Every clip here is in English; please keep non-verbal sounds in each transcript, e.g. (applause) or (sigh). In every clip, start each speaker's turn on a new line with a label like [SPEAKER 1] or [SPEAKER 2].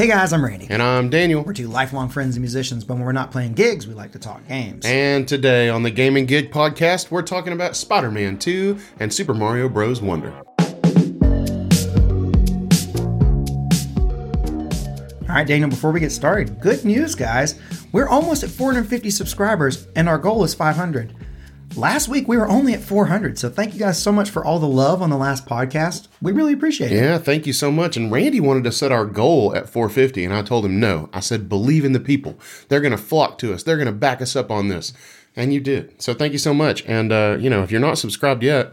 [SPEAKER 1] Hey guys, I'm Randy.
[SPEAKER 2] And I'm Daniel.
[SPEAKER 1] We're two lifelong friends and musicians, but when we're not playing gigs, we like to talk games.
[SPEAKER 2] And today on the Game and Gig podcast, we're talking about Spider Man 2 and Super Mario Bros. Wonder.
[SPEAKER 1] All right, Daniel, before we get started, good news, guys. We're almost at 450 subscribers, and our goal is 500. Last week, we were only at 400, so thank you guys so much for all the love on the last podcast. We really appreciate it.
[SPEAKER 2] Yeah, thank you so much. And Randy wanted to set our goal at 450, and I told him no. I said, believe in the people. They're going to flock to us, they're going to back us up on this. And you did. So thank you so much. And, uh, you know, if you're not subscribed yet,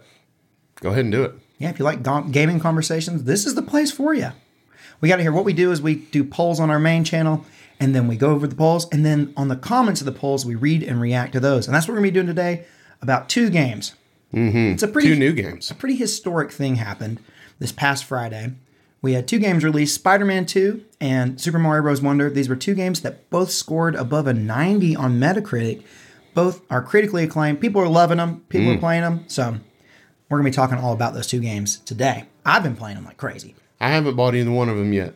[SPEAKER 2] go ahead and do it.
[SPEAKER 1] Yeah, if you like gaming conversations, this is the place for you. We got to hear what we do is we do polls on our main channel, and then we go over the polls, and then on the comments of the polls, we read and react to those. And that's what we're going to be doing today about two games. Mm-hmm. It's a pretty
[SPEAKER 2] Two new games.
[SPEAKER 1] a pretty historic thing happened this past Friday. We had two games released Spider-Man 2 and Super Mario Bros. Wonder. These were two games that both scored above a 90 on Metacritic. Both are critically acclaimed. People are loving them. People are playing them. So we're going to be talking all about those two games today. I've been playing them like crazy.
[SPEAKER 2] I haven't bought either one of them yet,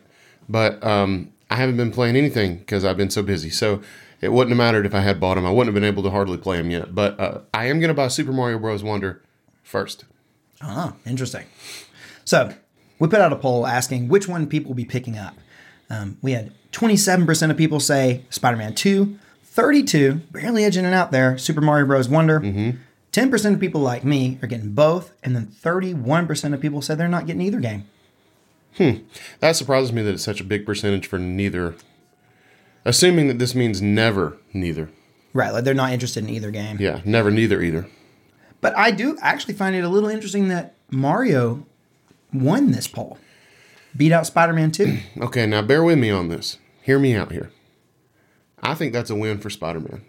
[SPEAKER 2] but um, I haven't been playing anything because I've been so busy. So it wouldn't have mattered if I had bought them. I wouldn't have been able to hardly play them yet. But uh, I am going to buy Super Mario Bros. Wonder first.
[SPEAKER 1] Oh, interesting. So we put out a poll asking which one people will be picking up. Um, we had 27% of people say Spider-Man 2, 32, barely edging it out there, Super Mario Bros. Wonder. 10% of people like me are getting both, and then 31% of people said they're not getting either game. Hmm.
[SPEAKER 2] That surprises me that it's such a big percentage for neither. Assuming that this means never neither.
[SPEAKER 1] Right, like they're not interested in either game.
[SPEAKER 2] Yeah, never neither either.
[SPEAKER 1] But I do actually find it a little interesting that Mario won this poll, beat out Spider-Man 2. (clears throat)
[SPEAKER 2] Okay, now bear with me on this. Hear me out here. I think that's a win for Spider Man.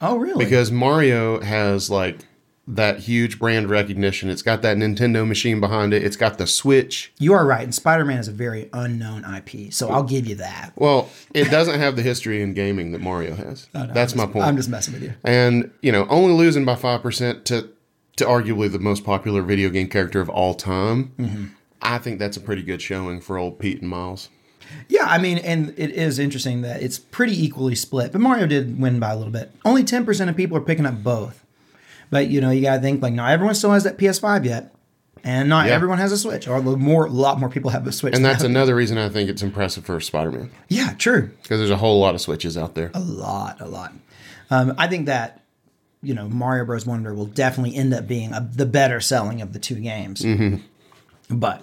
[SPEAKER 1] oh, really?
[SPEAKER 2] because Mario has like that huge brand recognition. It's got that Nintendo machine behind it. It's got the Switch.
[SPEAKER 1] you are right, and Spider-Man is a very unknown IP, so I'll give you that.
[SPEAKER 2] Well, it doesn't have the history in gaming that Mario has. That's my point.
[SPEAKER 1] I'm just messing with you.
[SPEAKER 2] and you know, only losing by five percent to to arguably the most popular video game character of all time.
[SPEAKER 1] Mm-hmm.
[SPEAKER 2] I think that's a pretty good showing for old Pete and Miles.
[SPEAKER 1] Yeah, I mean, and it is interesting that it's pretty equally split, but Mario did win by a little bit. Only 10% of people are picking up both. But, you know, you got to think like not everyone still has that PS5 yet. And not
[SPEAKER 2] Yeah.
[SPEAKER 1] everyone has a Switch, or more, a lot more people have a Switch.
[SPEAKER 2] And that's another reason I think it's impressive for Spider Man
[SPEAKER 1] yeah, true.
[SPEAKER 2] because there's a whole lot of Switches out there.
[SPEAKER 1] A lot, a lot. Um, I think that you know Mario Bros. Wonder will definitely end up being a, the better selling of the two games. But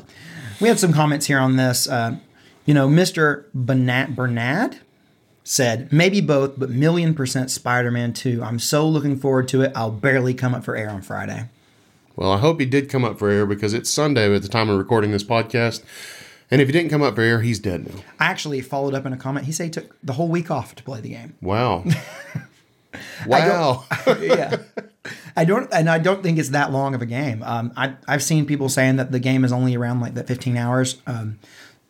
[SPEAKER 1] we had some comments here on this. Uh, you know, Mister Bernard said maybe both, but million percent Spider-Man Two. I'm so looking forward to it. I'll barely come up for air on Friday.
[SPEAKER 2] Well, I hope he did come up for air because it's Sunday at the time of recording this podcast. And if he didn't come up for air, he's dead now.
[SPEAKER 1] I actually followed up in a comment. He said he took the whole week off to play the game.
[SPEAKER 2] Wow. (laughs) wow. (laughs)
[SPEAKER 1] yeah. I don't, and I don't think it's that long of a game. Um, I, I've seen people saying that the game is only around like that 15 hours. Um,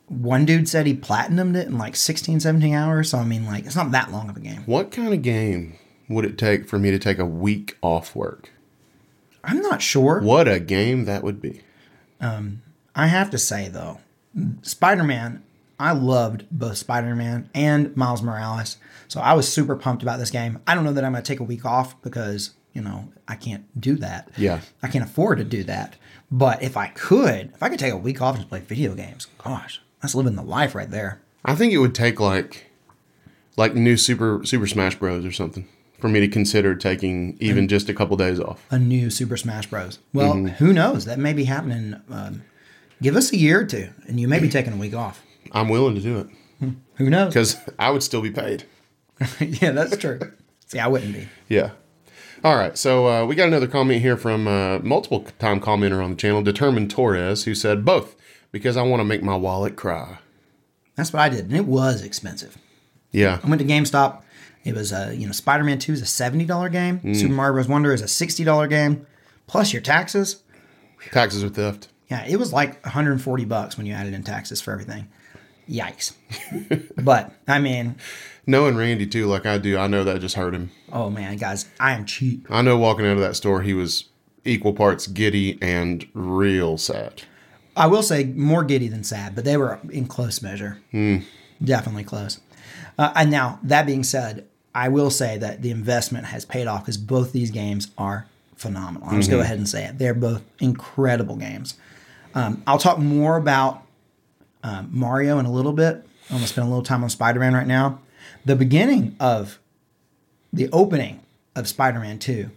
[SPEAKER 1] one dude said he platinumed it in like 16, 17 hours. So, I mean, like, it's not that long of a game.
[SPEAKER 2] what kind of game would it take for me to take a week off work?
[SPEAKER 1] I'm not sure.
[SPEAKER 2] What a game that would be.
[SPEAKER 1] Um, I have to say, though, Spider Man, I loved both Spider Man and Miles Morales. So, I was super pumped about this game. I don't know that I'm going to take a week off because, you know, I can't do that.
[SPEAKER 2] Yeah.
[SPEAKER 1] I can't afford to do that. But if I could, if I could take a week off and play video games, gosh, that's living the life right there.
[SPEAKER 2] I think it would take like like new Super Super Smash Bros or something for me to consider taking even just a couple days off.
[SPEAKER 1] A new Super Smash Bros. Well,
[SPEAKER 2] Mm-hmm.
[SPEAKER 1] who knows? That may be happening. Um, give us a year or two, and you may be taking a week off.
[SPEAKER 2] I'm willing to do it (laughs)
[SPEAKER 1] Who knows?
[SPEAKER 2] because I would still be paid. (laughs)
[SPEAKER 1] yeah, that's true. See, I wouldn't be.
[SPEAKER 2] Yeah. All right. So uh, we got another comment here from uh, multiple time commenter on the channel, Determined Torres, who said both because I want to make my wallet cry.
[SPEAKER 1] That's what I did, and it was expensive.
[SPEAKER 2] Yeah.
[SPEAKER 1] I went to GameStop. It was a you know Spider Man Two is a seventy dollar game.
[SPEAKER 2] Mm.
[SPEAKER 1] Super Mario Bros. Wonder is a sixty dollar game, plus your taxes.
[SPEAKER 2] Taxes with theft.
[SPEAKER 1] Yeah, it was like 140 bucks when you added in taxes for everything. Yikes. (laughs) but I mean,
[SPEAKER 2] Knowing Randy too, like I do, I know that just hurt him.
[SPEAKER 1] oh man, guys, I am cheap.
[SPEAKER 2] I know walking out of that store, he was equal parts giddy and real sad.
[SPEAKER 1] I will say more giddy than sad, but they were in close measure. definitely close. Uh, and now that being said, I will say that the investment has paid off because both these games are phenomenal. I'll just go ahead and say it. They're both incredible games. Um, I'll talk more about um, Mario in a little bit. I'm going to spend a little time on Spider Man right now. The beginning of the opening of Spider Man 2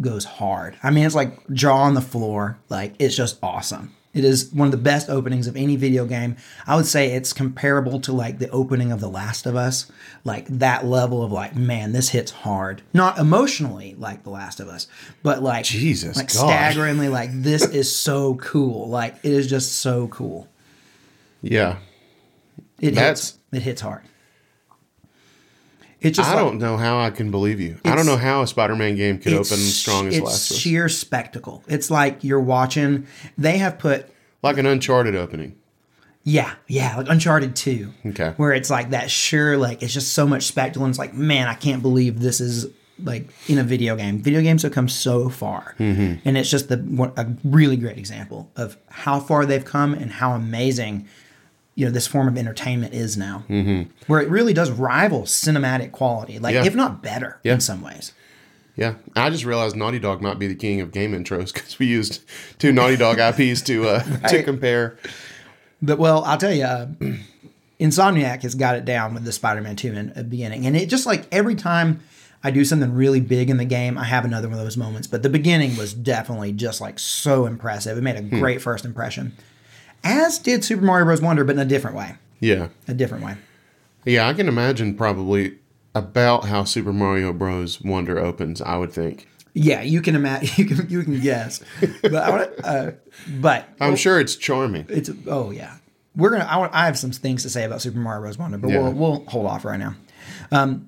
[SPEAKER 1] goes hard. I mean, it's like jaw on the floor. Like, it's just awesome. It is one of the best openings of any video game. I would say it's comparable to like the opening of The Last of Us. Like that level of like, man, this hits hard. Not emotionally like The Last of Us, but like
[SPEAKER 2] Jesus,
[SPEAKER 1] like
[SPEAKER 2] God.
[SPEAKER 1] staggeringly like this is so cool. Like it is just so cool.
[SPEAKER 2] Yeah.
[SPEAKER 1] It
[SPEAKER 2] That's-
[SPEAKER 1] hits. It hits hard. It's just
[SPEAKER 2] I
[SPEAKER 1] like-
[SPEAKER 2] don't know how I can believe you. I don't know how a Spider-Man game could open strong as
[SPEAKER 1] it's
[SPEAKER 2] Last of Us.
[SPEAKER 1] sheer spectacle. It's like you're watching. They have put
[SPEAKER 2] Like an Uncharted opening.
[SPEAKER 1] Yeah, yeah, like Uncharted 2.
[SPEAKER 2] Okay.
[SPEAKER 1] Where it's like that sure, like it's just so much spectacle and it's like, man, I can't believe this is like in a video game. Video games have come so far.
[SPEAKER 2] Mm-hmm.
[SPEAKER 1] And it's just the a really great example of how far they've come and how amazing you know this form of entertainment is now. Mm-hmm. Where it really does rival cinematic quality, like
[SPEAKER 2] Yeah.
[SPEAKER 1] if not better
[SPEAKER 2] Yeah.
[SPEAKER 1] in some ways.
[SPEAKER 2] Yeah, I just realized Naughty Dog might be the king of game intros because we used two Naughty Dog (laughs) IPs to uh, to compare.
[SPEAKER 1] But well, I'll tell you, uh, (clears throat) Insomniac has got it down with the Spider-Man 2 in the beginning, and it just like every time I do something really big in the game, I have another one of those moments. But the beginning was definitely just like so impressive. It made a great first impression, as did Super Mario Bros. Wonder, but in a different way.
[SPEAKER 2] Yeah,
[SPEAKER 1] A different way.
[SPEAKER 2] yeah, I can imagine probably about how Super Mario Bros. Wonder opens. I would think.
[SPEAKER 1] Yeah, you can imagine. (laughs) You can you can guess, but I uh, but (laughs)
[SPEAKER 2] I'm sure it's charming.
[SPEAKER 1] It's oh yeah. We're gonna. I, want, I have some things to say about Super Mario Bros. Wonder, but
[SPEAKER 2] Yeah.
[SPEAKER 1] we'll we'll hold off right now. Um,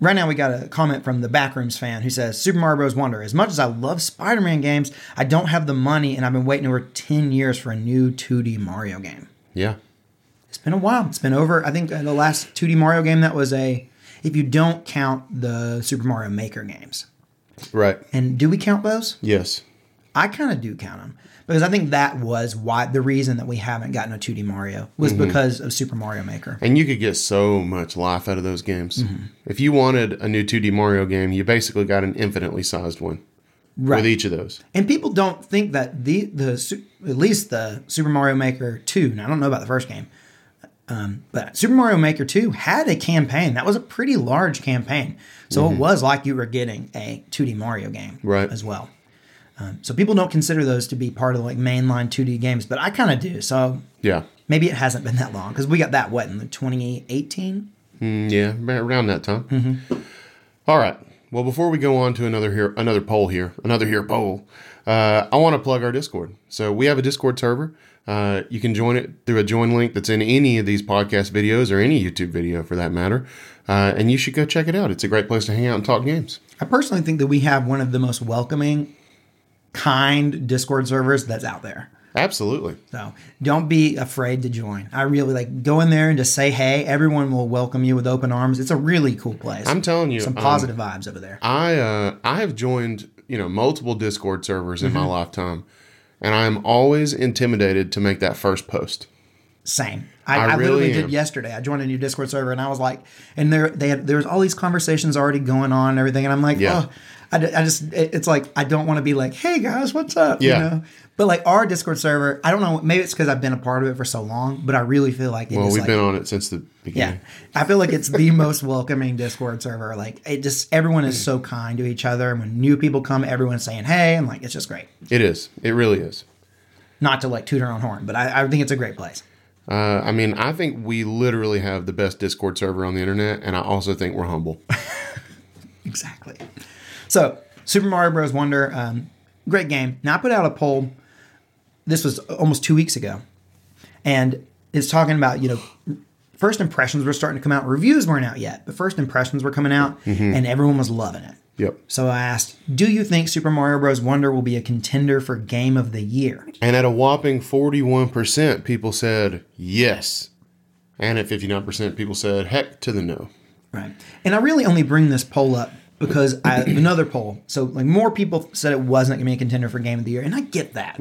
[SPEAKER 1] right now we got a comment from the Backrooms fan who says Super Mario Bros. Wonder. As much as I love Spider-Man games, I don't have the money, and I've been waiting over ten years for a new 2D Mario game.
[SPEAKER 2] Yeah,
[SPEAKER 1] It's been a while. It's been over. I think uh, the last 2D Mario game that was a, if you don't count the Super Mario Maker games.
[SPEAKER 2] right.
[SPEAKER 1] And do we count those?
[SPEAKER 2] Yes.
[SPEAKER 1] I kind of do count them because I think that was why the reason that we haven't gotten a 2D Mario was
[SPEAKER 2] Mm-hmm.
[SPEAKER 1] because of Super Mario Maker.
[SPEAKER 2] And you could get so much life out of those games.
[SPEAKER 1] Mm-hmm.
[SPEAKER 2] If you wanted a new 2D Mario game, you basically got an infinitely sized one
[SPEAKER 1] Right.
[SPEAKER 2] with each of those.
[SPEAKER 1] And people don't think that the the at least the Super Mario Maker 2, and I don't know about the first game. Um, but Super Mario Maker 2 had a campaign. That was a pretty large campaign. So it was like you were getting a 2D Mario game
[SPEAKER 2] Right.
[SPEAKER 1] as well. Um, so people don't consider those to be part of like mainline 2D games, but I kind of do. So
[SPEAKER 2] Yeah.
[SPEAKER 1] maybe it hasn't been that long because we got that what in the 2018
[SPEAKER 2] Mm, yeah, around that time.
[SPEAKER 1] Mm-hmm.
[SPEAKER 2] All right. Well, before we go on to another here, another poll here, another here poll, uh, I want to plug our Discord. So we have a Discord server. Uh, you can join it through a join link that's in any of these podcast videos or any YouTube video for that matter. Uh, and you should go check it out. It's a great place to hang out and talk games.
[SPEAKER 1] I personally think that we have one of the most welcoming, kind Discord servers that's out there.
[SPEAKER 2] Absolutely.
[SPEAKER 1] So don't be afraid to join. I really like go in there and just say hey. Everyone will welcome you with open arms. It's a really cool place.
[SPEAKER 2] I'm telling you,
[SPEAKER 1] some
[SPEAKER 2] um,
[SPEAKER 1] positive vibes over there.
[SPEAKER 2] I uh, I have joined you know multiple Discord servers in my
[SPEAKER 1] Mm-hmm.
[SPEAKER 2] lifetime, and I am always intimidated to make that first post.
[SPEAKER 1] Same. I,
[SPEAKER 2] I
[SPEAKER 1] I,
[SPEAKER 2] really
[SPEAKER 1] literally
[SPEAKER 2] am.
[SPEAKER 1] did yesterday. I joined a new Discord server and I was like, and there they had there was all these conversations already going on and everything, and I'm like,
[SPEAKER 2] Yeah.
[SPEAKER 1] oh, I, I just it- it's like I don't want to be like, hey guys, what's up?
[SPEAKER 2] Yeah.
[SPEAKER 1] You know. But like our Discord server, I don't know. Maybe it's because I've been a part of it for so long, but I really feel like it
[SPEAKER 2] Well, we've
[SPEAKER 1] like,
[SPEAKER 2] been on it since the
[SPEAKER 1] Yeah,
[SPEAKER 2] beginning.
[SPEAKER 1] I feel like it's the most welcoming Discord server. Like it just everyone is so kind to each other. And when new people come, everyone's saying hey, and like it's just great.
[SPEAKER 2] It is. It really is.
[SPEAKER 1] Not to like toot our own horn, but I, I think it's a great place.
[SPEAKER 2] Uh, I mean, I think we literally have the best Discord server on the internet, and I also think we're humble. (laughs)
[SPEAKER 1] Exactly. So Super Mario Bros. Wonder, um, great game. Now I put out a poll. This was almost two weeks ago, and it's talking about you know first impressions were starting to come out. Reviews weren't out yet, but first impressions were coming out, and everyone was loving it.
[SPEAKER 2] Yep.
[SPEAKER 1] So I asked, "Do you think Super Mario Bros. Wonder will be a contender for Game of the Year?"
[SPEAKER 2] And at a whopping 41%, people said yes. And at 59%, people said heck to the no.
[SPEAKER 1] Right. And I really only bring this poll up because I another poll. So like more people said it wasn't going to be a contender for Game of the Year, and I get that.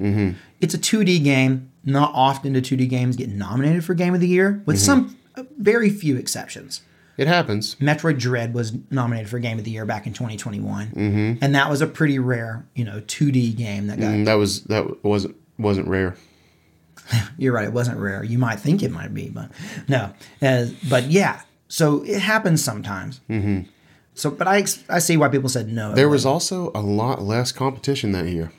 [SPEAKER 1] It's a 2D game. Not often do 2D games get nominated for Game of the Year. With some uh, very few exceptions.
[SPEAKER 2] It happens.
[SPEAKER 1] Metroid Dread was nominated for Game of the Year back in 2021, and that was a pretty rare, you know, 2D game that got.
[SPEAKER 2] And that was that wasn't wasn't rare. (laughs)
[SPEAKER 1] You're right; it wasn't rare. You might think it might be, but no. Uh, but yeah, so it happens sometimes. Mm-hmm. So, but I I see why people said no.
[SPEAKER 2] There was also a lot less competition that year.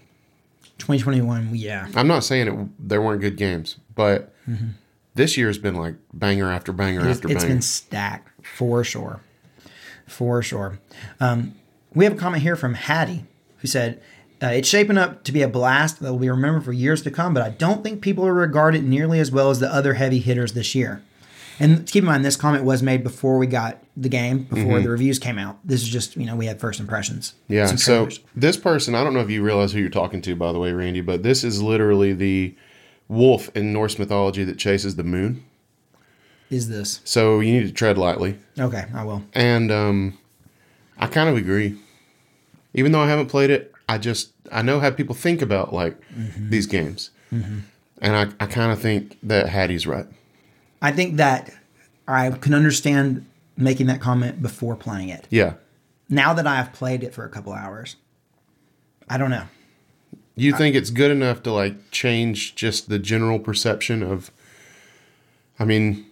[SPEAKER 1] 2021. Yeah,
[SPEAKER 2] I'm not saying it there weren't good games, but this year's been like banger after banger
[SPEAKER 1] it's,
[SPEAKER 2] after
[SPEAKER 1] it's
[SPEAKER 2] banger.
[SPEAKER 1] It's been stacked for sure, for sure. Um, we have a comment here from Hati who said. Uh, it's shaping up to be a blast that will be remembered for years to come, but I don't think people will regard it nearly as well as the other heavy hitters this year. And keep in mind, this comment was made before we got the game, before mm-hmm. the reviews came out. This is just, you know, we had first impressions.
[SPEAKER 2] Yeah. So this person, I don't know if you realize who you're talking to, by the way, Randy, but this is literally the wolf in Norse mythology that chases the moon.
[SPEAKER 1] is this
[SPEAKER 2] So you need to tread lightly.
[SPEAKER 1] okay? I will.
[SPEAKER 2] And um, I kind of agree. Even though I haven't played it, I just I know how people think about like mm-hmm. these games, mm-hmm. and I, I kind of think that Hati's right.
[SPEAKER 1] I think that I can understand making that comment before playing it.
[SPEAKER 2] Yeah.
[SPEAKER 1] Now that I have played it for a couple hours, I don't know.
[SPEAKER 2] You think it's good enough to like change just the general perception of? I mean,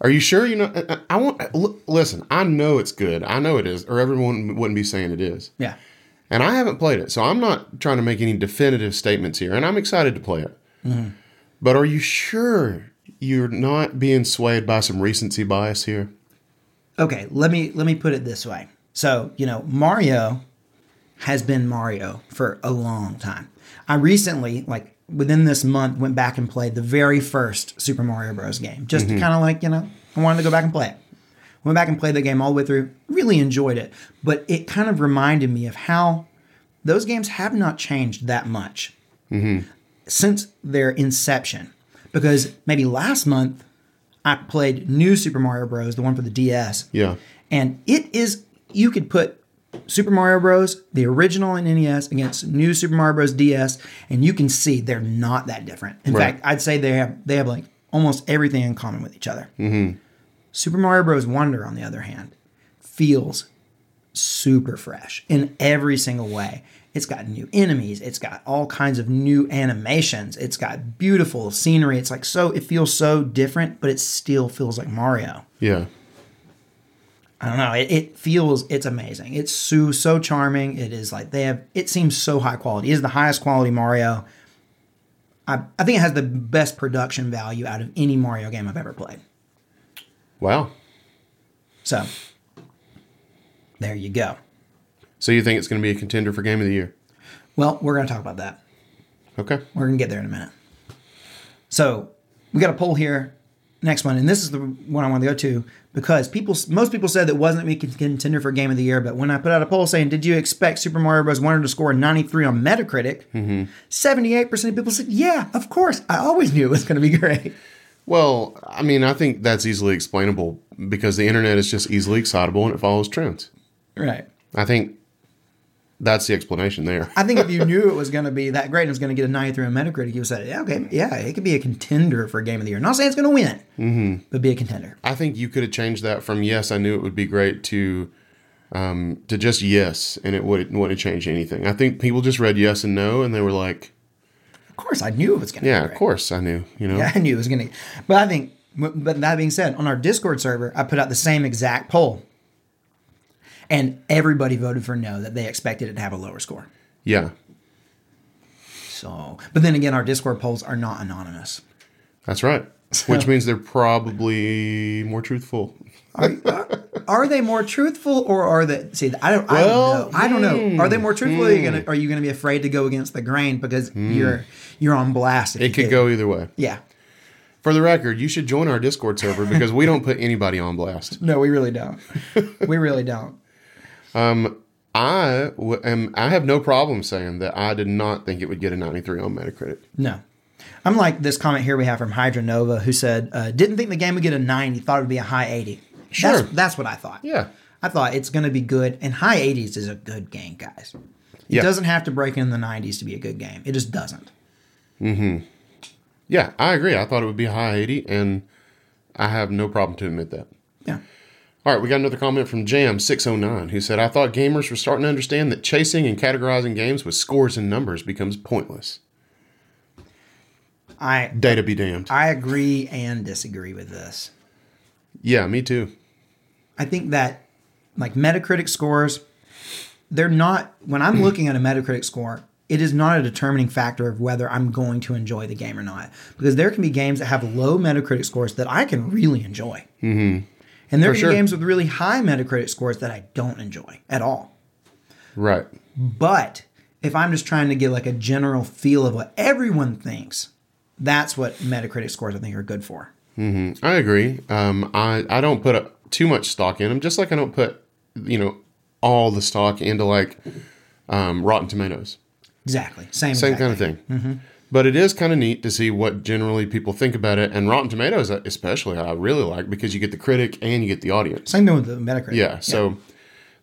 [SPEAKER 2] are you sure you know? I, I want l- listen. I know it's good. I know it is, or everyone wouldn't be saying it is.
[SPEAKER 1] Yeah.
[SPEAKER 2] And I haven't played it, so I'm not trying to make any definitive statements here. And I'm excited to play it. Mm-hmm. But are you sure you're not being swayed by some recency bias here?
[SPEAKER 1] Okay, let me let me put it this way. So, you know, Mario has been Mario for a long time. I recently, like within this month, went back and played the very first Super Mario Bros. game. Just mm-hmm. to kind of like, you know, I wanted to go back and play it. Went back and played the game all the way through. Really enjoyed it. But it kind of reminded me of how those games have not changed that much mm-hmm. since their inception. Because maybe last month I played New Super Mario Bros., the one for the DS.
[SPEAKER 2] Yeah.
[SPEAKER 1] And it is, you could put Super Mario Bros., the original in NES, against New Super Mario Bros. DS, and you can see they're not that different. In
[SPEAKER 2] Right.
[SPEAKER 1] fact, I'd say they have they have like almost everything in common with each other. Mm-hmm. Super Mario Bros. Wonder, on the other hand, feels super fresh in every single way. It's got new enemies. It's got all kinds of new animations. It's got beautiful scenery. It's like so, it feels so different, but it still feels like Mario.
[SPEAKER 2] Yeah.
[SPEAKER 1] I don't know. It, it feels it's amazing. It's so so charming. It is like they have. It seems so high quality. It is the highest quality Mario. I I think it has the best production value out of any Mario game I've ever played.
[SPEAKER 2] Wow.
[SPEAKER 1] So there you go.
[SPEAKER 2] So you think it's going to be a contender for Game of the Year?
[SPEAKER 1] Well, we're going to talk about that.
[SPEAKER 2] Okay.
[SPEAKER 1] We're going to get there in a minute. So we got a poll here. Next one, and this is the one I want to go to because people, most people said that wasn't me contender for Game of the Year. But when I put out a poll saying, "Did you expect Super Mario Bros. Wonder to score a 93 on Metacritic?" Mm-hmm. 78 percent of people said, "Yeah, of course. I always knew it was going to be great."
[SPEAKER 2] Well, I mean, I think that's easily explainable because the internet is just easily excitable and it follows trends.
[SPEAKER 1] Right.
[SPEAKER 2] I think that's the explanation there.
[SPEAKER 1] I think if you knew it (laughs) was going to be that great and it was going to get a 93 on Metacritic, you would say, "Yeah, okay, yeah, it could be a contender for a Game of the Year." Not saying it's going to win, mm-hmm. but be a contender.
[SPEAKER 2] I think you could have changed that from yes, I knew it would be great to um, to just yes, and it would, wouldn't change anything. I think people just read yes and no, and they were like,
[SPEAKER 1] Of course, I knew it was going to.
[SPEAKER 2] "Yeah,
[SPEAKER 1] be
[SPEAKER 2] of course, I knew." You know,
[SPEAKER 1] Yeah, I knew it was going to. But I think, but that being said, on our Discord server, I put out the same exact poll, and everybody voted for no, that they expected it to have a lower score.
[SPEAKER 2] yeah,
[SPEAKER 1] So, but then again, our Discord polls are not anonymous.
[SPEAKER 2] that's right. Which means they're probably more truthful.
[SPEAKER 1] Are, are, they more truthful or are they? See, I don't. I
[SPEAKER 2] Well,
[SPEAKER 1] don't know. I don't know. Are they more truthful? Or are you gonna? Hmm. Are you gonna be afraid to go against the grain because hmm. you're you're on blast?
[SPEAKER 2] It could
[SPEAKER 1] do.
[SPEAKER 2] go either way.
[SPEAKER 1] Yeah.
[SPEAKER 2] For the record, you should join our Discord server because we don't put anybody on blast. (laughs)
[SPEAKER 1] No, we really don't. (laughs) we really don't.
[SPEAKER 2] I w- am. I have no problem saying that I did not think it would get a 93 on Metacritic.
[SPEAKER 1] No. I'm like this comment here we have from Hydra Nova who said, uh, didn't think the game would get a 90, thought it would be a high 80.
[SPEAKER 2] Sure.
[SPEAKER 1] That's, that's what I thought.
[SPEAKER 2] Yeah.
[SPEAKER 1] I thought it's going to be good. And high 80s is a good game, guys. It
[SPEAKER 2] Yeah.
[SPEAKER 1] doesn't have to break in the 90s to be a good game. It just doesn't. Hmm.
[SPEAKER 2] Yeah, I agree. I thought it would be a high 80, and I have no problem to admit that.
[SPEAKER 1] Yeah.
[SPEAKER 2] All right, we got another comment from Jam609 who said, I thought gamers were starting to understand that chasing and categorizing games with scores and numbers becomes pointless.
[SPEAKER 1] I
[SPEAKER 2] Data be damned.
[SPEAKER 1] I agree and disagree with this.
[SPEAKER 2] Yeah, me too.
[SPEAKER 1] I think that like Metacritic scores, they're not when I'm looking at a Metacritic score, it is not a determining factor of whether I'm going to enjoy the game or not. Because there can be games that have low Metacritic scores that I can really enjoy. Mm-hmm. And there
[SPEAKER 2] For
[SPEAKER 1] can
[SPEAKER 2] sure.
[SPEAKER 1] games with really high Metacritic scores that I don't enjoy at all.
[SPEAKER 2] Right.
[SPEAKER 1] But if I'm just trying to get like a general feel of what everyone thinks, that's what Metacritic scores I think are good for. Hmm.
[SPEAKER 2] I agree. Um, I, I don't put a, too much stock in them, just like I don't put, you know, all the stock into like um, Rotten Tomatoes.
[SPEAKER 1] Exactly. Same,
[SPEAKER 2] Same
[SPEAKER 1] exact
[SPEAKER 2] kind of thing. But it is kind of neat to see what generally people think about it. And Rotten Tomatoes, especially, I really like because you get the critic and you get the audience.
[SPEAKER 1] Same thing with the Metacritic.
[SPEAKER 2] Yeah. So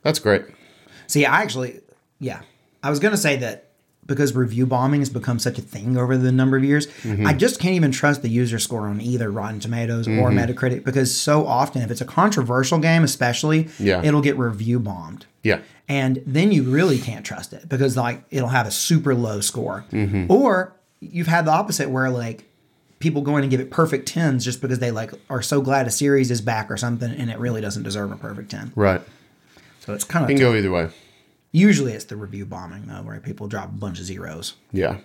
[SPEAKER 2] that's great.
[SPEAKER 1] See, I actually, yeah, I was gonna say that because review bombing has become such a thing over the number of years,
[SPEAKER 2] Mm-hmm.
[SPEAKER 1] I just can't even trust the user score on either Rotten Tomatoes or
[SPEAKER 2] Mm-hmm.
[SPEAKER 1] Metacritic because so often, if it's a controversial game, especially,
[SPEAKER 2] Yeah.
[SPEAKER 1] it'll get review bombed.
[SPEAKER 2] Yeah.
[SPEAKER 1] And then you really can't trust it because like it'll have a super low score.
[SPEAKER 2] Mm-hmm.
[SPEAKER 1] Or you've had the opposite where like people go in and give it perfect tens just because they like are so glad a series is back or something and it really doesn't deserve a perfect 10.
[SPEAKER 2] Right.
[SPEAKER 1] So it's kind of
[SPEAKER 2] It can go either way.
[SPEAKER 1] usually it's the review bombing though where people drop a bunch of zeros.
[SPEAKER 2] Yeah.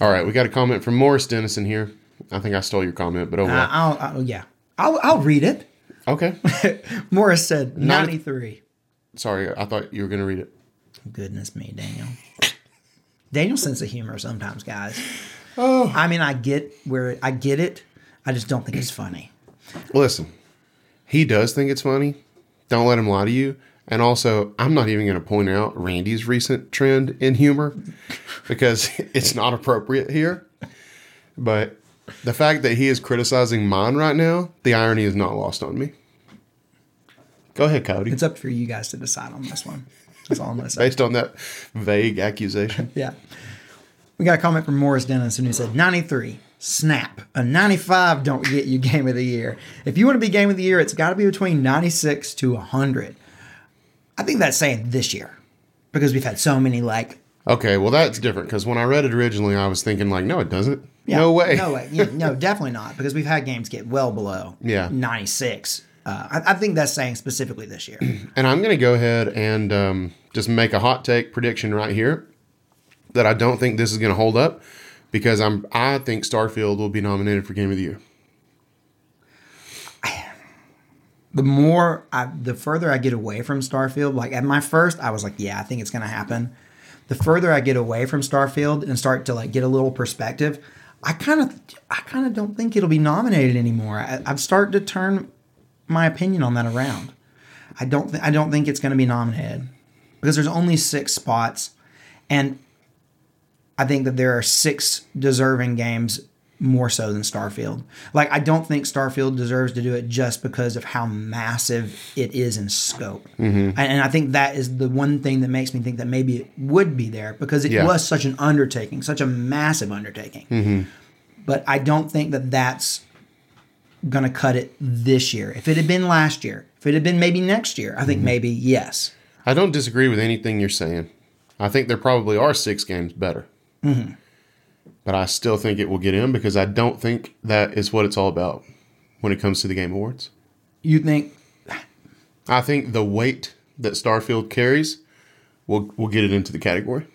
[SPEAKER 2] All right. We got a comment from Morris Dennison here. I think I stole your comment, but oh well.
[SPEAKER 1] Uh, I'll, I'll yeah. I'll I'll read it.
[SPEAKER 2] okay. (laughs)
[SPEAKER 1] Morris said 93.
[SPEAKER 2] Sorry. I thought you were going to read it.
[SPEAKER 1] Goodness me, Daniel. Daniel's sense of humor sometimes, guys. (sighs) Oh. I mean, I get where I get it. I just don't think it's funny.
[SPEAKER 2] Listen, he does think it's funny. Don't let him lie to you. And also, I'm not even going to point out Randy's recent trend in humor (laughs) because it's not appropriate here. But the fact that he is criticizing mine right now, the irony is not lost on me. Go ahead, Cody.
[SPEAKER 1] It's up for you guys to decide on this one. That's all I'm gonna say.
[SPEAKER 2] Based on that vague accusation. (laughs)
[SPEAKER 1] Yeah. We got a comment from Morris Dennison who said 93. Snap. A 95 don't get you game of the year. If you want to be game of the year, it's got to be between 96 to 100. I think that's saying this year because we've had so many like
[SPEAKER 2] Okay, well, that's different because when I read it originally, I was thinking, like, no, it doesn't.
[SPEAKER 1] Yeah,
[SPEAKER 2] no way.
[SPEAKER 1] No way. Yeah, no, definitely not. Because we've had games get well below (laughs)
[SPEAKER 2] Yeah.
[SPEAKER 1] 96. Uh, I, I think that's saying specifically this year. (clears throat)
[SPEAKER 2] And I'm going to go ahead and um, just make a hot take prediction right here that I don't think this is going to hold up because I'm I think Starfield will be nominated for Game of the Year.
[SPEAKER 1] the more, I, the further I get away from Starfield, like at my first, I was like, yeah, I think it's going to happen. The further I get away from Starfield and start to like get a little perspective, I kind of, I kind of don't think it'll be nominated anymore. I, I've started to turn my opinion on that around. I don't, th- I don't think it's going to be nominated because there's only six spots, and I think that there are six deserving games more so than Starfield. Like I don't think Starfield deserves to do it just because of how massive it is in scope. Mm-hmm. And, and I think that is the one thing that makes me think that maybe it would be there because it
[SPEAKER 2] Yeah.
[SPEAKER 1] was such an undertaking, such a massive undertaking. Mm-hmm. But I don't think that that's going to cut it this year. If it had been last year, if it had been maybe next year, I think mm-hmm. maybe yes.
[SPEAKER 2] I don't disagree with anything you're saying. I think there probably are six games better. Mm-hmm. But I still think it will get in because I don't think that is what it's all about when it comes to the Game Awards.
[SPEAKER 1] You think
[SPEAKER 2] I think the weight that Starfield carries will will get it into the category.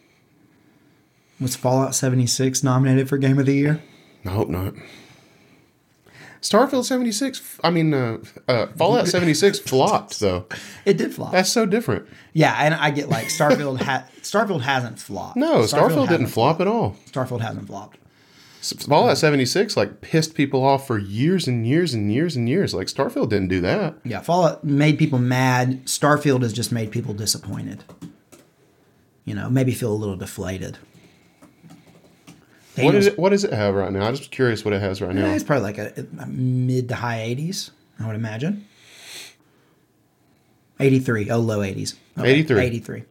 [SPEAKER 1] was Fallout 76 nominated for Game of the Year?
[SPEAKER 2] I hope not. Starfield 76, I mean, uh, uh, Fallout 76 (laughs) flopped, though.
[SPEAKER 1] It did flop.
[SPEAKER 2] That's so different.
[SPEAKER 1] Yeah, and I get like Starfield. Ha- Starfield hasn't flopped.
[SPEAKER 2] No, Starfield, didn't
[SPEAKER 1] hasn't
[SPEAKER 2] flop at all.
[SPEAKER 1] Starfield hasn't flopped.
[SPEAKER 2] Fallout 76, like, pissed people off for years and years and years and years. Like, Starfield didn't do that.
[SPEAKER 1] Yeah, Fallout made people mad. Starfield has just made people disappointed. You know, maybe feel a little deflated.
[SPEAKER 2] What is it? What does it have right now? I'm just curious what it has right
[SPEAKER 1] Yeah,
[SPEAKER 2] now.
[SPEAKER 1] it's probably like a, a mid to high 80s, I would imagine. 83. Oh, low 80s.
[SPEAKER 2] 83.
[SPEAKER 1] 83.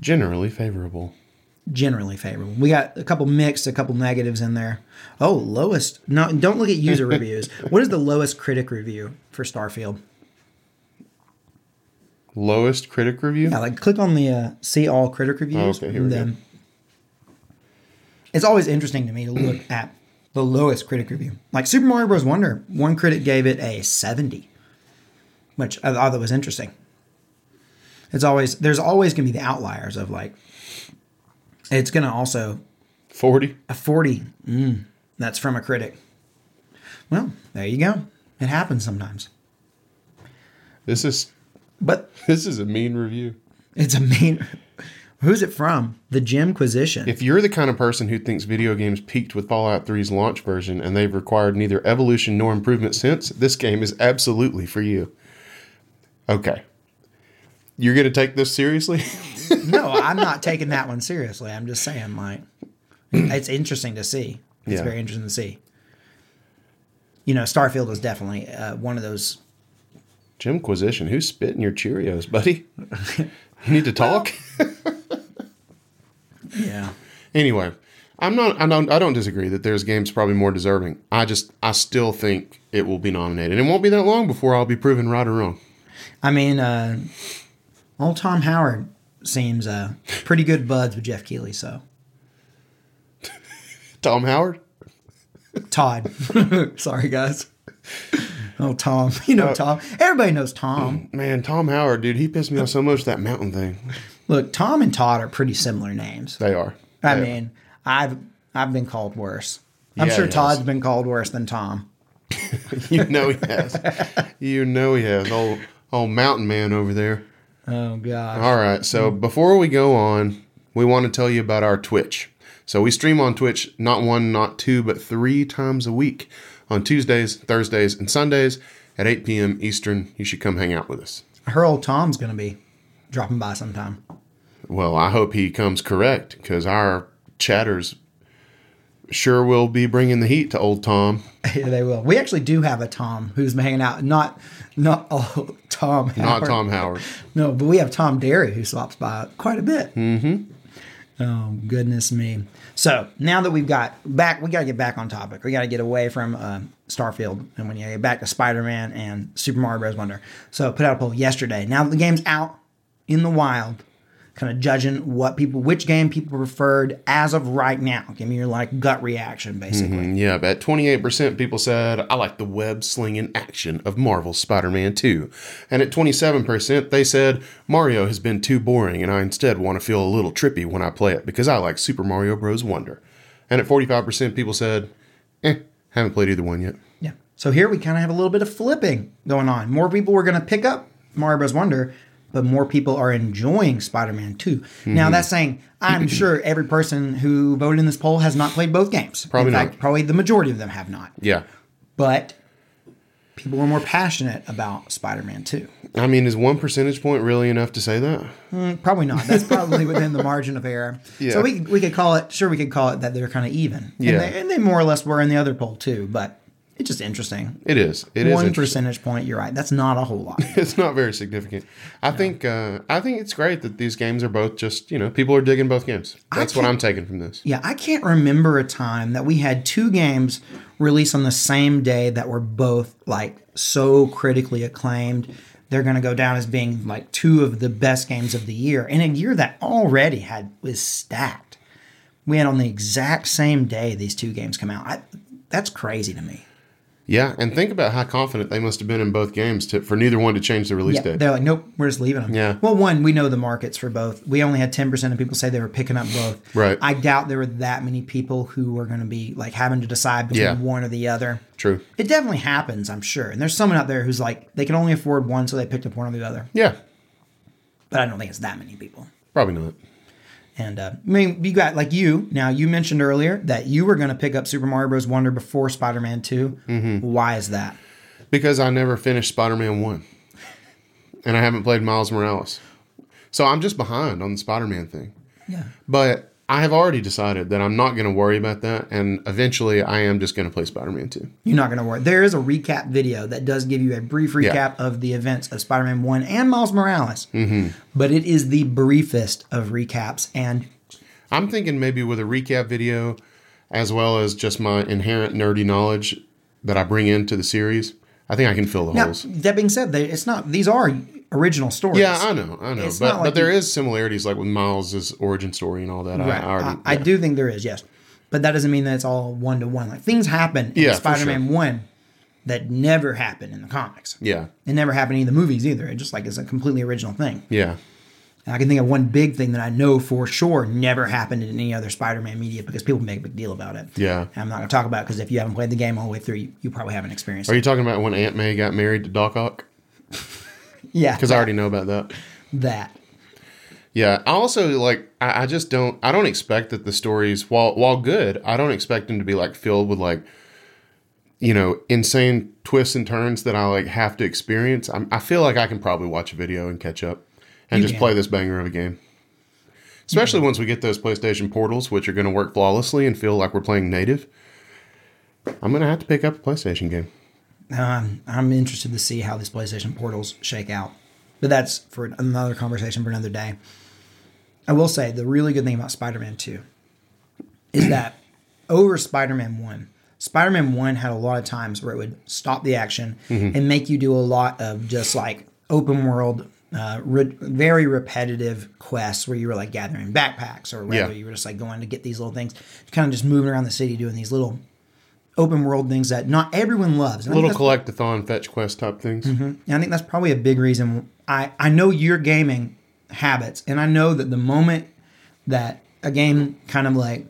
[SPEAKER 2] Generally favorable.
[SPEAKER 1] generally favorable. We got a couple mixed, a couple negatives in there. Oh, lowest. No, don't look at user (laughs) reviews. What is the lowest critic review for Starfield?
[SPEAKER 2] Lowest critic review?
[SPEAKER 1] Yeah, like click on the uh, see all critic reviews.
[SPEAKER 2] Oh, okay, here we go.
[SPEAKER 1] It's always interesting to me to look (clears throat) at the lowest critic review. Like Super Mario Bros. Wonder, one critic gave it a 70, which I thought that was interesting. It's always there's always gonna be the outliers of like it's gonna also
[SPEAKER 2] 40?
[SPEAKER 1] a 40. Mm, that's from a critic. Well, there you go. It happens sometimes.
[SPEAKER 2] This is
[SPEAKER 1] But
[SPEAKER 2] this is a mean review.
[SPEAKER 1] it's a main who's it from? The Jimquisition.
[SPEAKER 2] If you're the kind of person who thinks video games peaked with Fallout 3's launch version and they've required neither evolution nor improvement since, this game is absolutely for you. Okay. You're going to take this seriously? (laughs)
[SPEAKER 1] no, I'm not taking that one seriously. I'm just saying, like, it's interesting to see. It's
[SPEAKER 2] Yeah.
[SPEAKER 1] very interesting to see. You know, Starfield was definitely uh, one of those.
[SPEAKER 2] Jimquisition, who's spitting your Cheerios, buddy? (laughs) You need to talk?
[SPEAKER 1] Yeah.
[SPEAKER 2] anyway, I'm not I don't I don't disagree that there's games probably more deserving. I just I still think it will be nominated. It won't be that long before I'll be proven right or wrong.
[SPEAKER 1] I mean, uh, old Tom Howard seems uh, pretty good buds with Geoff Keighley. So (laughs)
[SPEAKER 2] Tom Howard?
[SPEAKER 1] Todd, (laughs) sorry guys. Oh, Tom. (laughs) You know Tom. Everybody knows Tom.
[SPEAKER 2] Man, Tom Howard, dude, he pissed me off so much that mountain thing.
[SPEAKER 1] Look, Tom and Todd are pretty similar names.
[SPEAKER 2] They are.
[SPEAKER 1] I
[SPEAKER 2] They are.
[SPEAKER 1] mean, I've I've been called worse. I'm
[SPEAKER 2] Yeah,
[SPEAKER 1] sure Todd's
[SPEAKER 2] has.
[SPEAKER 1] been called worse than Tom. (laughs)
[SPEAKER 2] you know he has. you know he has. Old old mountain man over there.
[SPEAKER 1] Oh God.
[SPEAKER 2] All right. So before we go on, we want to tell you about our Twitch. So we stream on Twitch not one, not two, but three times a week on Tuesdays, Thursdays, and Sundays at 8 p.m. Eastern. You should come hang out with us.
[SPEAKER 1] Her old Tom's gonna be dropping by sometime.
[SPEAKER 2] Well, I hope he comes correct because our chatters sure will be bringing the heat to old Tom. (laughs)
[SPEAKER 1] Yeah, they will. We actually do have a Tom who's been hanging out. Not not (laughs) oh, Tom.
[SPEAKER 2] Not
[SPEAKER 1] Howard.
[SPEAKER 2] Tom Howard. (laughs)
[SPEAKER 1] No, but we have Tom Derry who swaps by quite a bit. Mm-hmm. Oh goodness me! So now that we've got back, we got to get back on topic. We got to get away from uh, Starfield and when you get back to Spider Man and Super Mario Bros. Wonder. So put out a poll yesterday. Now that the game's out in the wild, kind of judging what people, which game people preferred as of right now. Give me your like gut reaction, basically.
[SPEAKER 2] Yeah, at 28%, people said, I like the web slinging action of Marvel's Spider Man 2. And at 27%, they said, Mario has been too boring and I instead want to feel a little trippy when I play it because I like Super Mario Bros. Wonder. And at 45%, people said, eh, haven't played either one yet.
[SPEAKER 1] Yeah. So here we kind of have a little bit of flipping going on. More people were going to pick up Mario Bros. Wonder, but more people are enjoying Spider Man 2.
[SPEAKER 2] Mm-hmm.
[SPEAKER 1] Now, that's saying I'm (clears throat) sure every person who voted in this poll has not played both games.
[SPEAKER 2] Probably
[SPEAKER 1] in
[SPEAKER 2] not.
[SPEAKER 1] probably the majority of them have not.
[SPEAKER 2] Yeah.
[SPEAKER 1] But people were more passionate about Spider Man 2.
[SPEAKER 2] I mean, is one percentage point really enough to say that?
[SPEAKER 1] Mm, Probably not. That's probably (laughs) within the margin of error.
[SPEAKER 2] Yeah.
[SPEAKER 1] So we, we could call it, sure, we could call it that they're kind of even.
[SPEAKER 2] Yeah.
[SPEAKER 1] And they, and they more or less were in the other poll too, but it's just interesting.
[SPEAKER 2] It is. It is.
[SPEAKER 1] One percentage point, you're right. That's not a whole lot. (laughs)
[SPEAKER 2] It's not very significant. I think. Uh, I think it's great that these games are both just. You know, people are digging both games. That's what I'm taking from this.
[SPEAKER 1] Yeah, I can't remember a time that we had two games released on the same day that were both like so critically acclaimed. They're going to go down as being like two of the best games of the year in a year that already had was stacked. We had on the exact same day these two games come out. I, that's crazy to me.
[SPEAKER 2] Yeah, and think about how confident they must have been in both games to, for neither one to change the release
[SPEAKER 1] Yeah,
[SPEAKER 2] date.
[SPEAKER 1] they're like, nope, we're just leaving them.
[SPEAKER 2] Yeah.
[SPEAKER 1] Well, one, we know the markets for both. We only had ten percent of people say they were picking up both.
[SPEAKER 2] Right.
[SPEAKER 1] I doubt there were that many people who were going to be like having to decide between
[SPEAKER 2] Yeah.
[SPEAKER 1] one or the other.
[SPEAKER 2] True.
[SPEAKER 1] It definitely happens, I'm sure. And there's someone out there who's like they can only afford one, so they picked up one or the other.
[SPEAKER 2] Yeah,
[SPEAKER 1] But I don't think it's that many people.
[SPEAKER 2] probably not.
[SPEAKER 1] And uh, I mean, you got like you. Now you mentioned earlier that you were going to pick up Super Mario Bros. Wonder before Spider-Man 2
[SPEAKER 2] Mm-hmm.
[SPEAKER 1] Why is that?
[SPEAKER 2] Because I never finished Spider Man 1. And I haven't played Miles Morales. So I'm just behind on the Spider Man thing.
[SPEAKER 1] Yeah.
[SPEAKER 2] But I have already decided that I'm not going to worry about that. And eventually I am just going to play Spider Man 2.
[SPEAKER 1] You're not going to worry. There is a recap video that does give you a brief recap
[SPEAKER 2] Yeah.
[SPEAKER 1] of the events of Spider-Man 1 and Miles Morales. Mm-hmm. But it is the briefest of recaps. And
[SPEAKER 2] I'm thinking maybe with a recap video, as well as just my inherent nerdy knowledge that I bring into the series. I think I can fill the
[SPEAKER 1] Now,
[SPEAKER 2] holes.
[SPEAKER 1] that being said, they, it's not. These are original stories.
[SPEAKER 2] Yeah, I know, I know,
[SPEAKER 1] It's
[SPEAKER 2] but
[SPEAKER 1] like
[SPEAKER 2] but there
[SPEAKER 1] you-
[SPEAKER 2] is similarities like with Miles's origin story and all that.
[SPEAKER 1] Right.
[SPEAKER 2] I, I already,
[SPEAKER 1] I, I do think there is, yes. But that doesn't mean that it's all one to one. Like things happen in
[SPEAKER 2] Yeah,
[SPEAKER 1] Spider Man 1 that never happened in the comics.
[SPEAKER 2] yeah,
[SPEAKER 1] It never happened in the movies either. It just like it's a completely original thing.
[SPEAKER 2] yeah,
[SPEAKER 1] And I can think of one big thing that I know for sure never happened in any other Spider Man media because people make a big deal about it.
[SPEAKER 2] yeah.
[SPEAKER 1] And I'm not going to talk about it because if you haven't played the game all the way through, you, you probably haven't experienced
[SPEAKER 2] Are
[SPEAKER 1] it.
[SPEAKER 2] you talking about when Aunt May got married to Doc Ock?
[SPEAKER 1] Yeah,
[SPEAKER 2] Because I already know about that.
[SPEAKER 1] that.
[SPEAKER 2] Yeah, I also like I, I just don't I don't expect that the stories while while good, I don't expect them to be like filled with like you know, insane twists and turns that I like have to experience. I'm, I feel like I can probably watch a video and catch up and
[SPEAKER 1] You
[SPEAKER 2] just
[SPEAKER 1] can.
[SPEAKER 2] play this banger of a game. Especially once we get those PlayStation portals, which are going to work flawlessly and feel like we're playing native. I'm going to have to pick up a PlayStation game.
[SPEAKER 1] Um, I'm interested to see how these PlayStation portals shake out. But that's for another conversation for another day. I will say the really good thing about Spider Man 2 is that over Spider Man 1, Spider Man 1 had a lot of times where it would stop the action and make you do a lot of just like open world, uh, re- very repetitive quests where you were like gathering backpacks or whether
[SPEAKER 2] Yeah.
[SPEAKER 1] you were just like going to get these little things, kind of just moving around the city doing these little open world things that not everyone loves. And
[SPEAKER 2] Little collectathon fetch quest type things.
[SPEAKER 1] and I think that's probably a big reason. I, I know your gaming habits, and I know that the moment that a game kind of like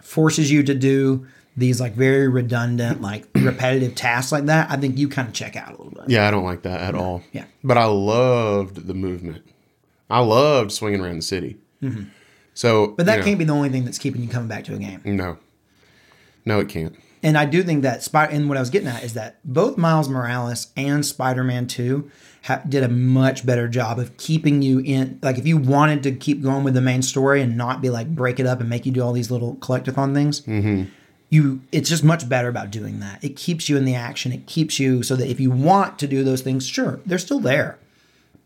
[SPEAKER 1] forces you to do these like very redundant, like (clears throat) repetitive tasks like that, I think you kind of check out a little bit.
[SPEAKER 2] Yeah, I don't like that at all.
[SPEAKER 1] Yeah.
[SPEAKER 2] But I loved the movement. I loved swinging around the city. So,
[SPEAKER 1] Mm-hmm. But that can't be the only thing that's keeping you coming back to a game.
[SPEAKER 2] No. No, it can't.
[SPEAKER 1] And I do think that Spider and what I was getting at is that both Miles Morales and Spider-Man 2 ha- did a much better job of keeping you in like if you wanted to keep going with the main story and not be like break it up and make you do all these little collectathon things. Mm-hmm. You it's just much better about doing that. It keeps you in the action. It keeps you so that if you want to do those things, sure, they're still there.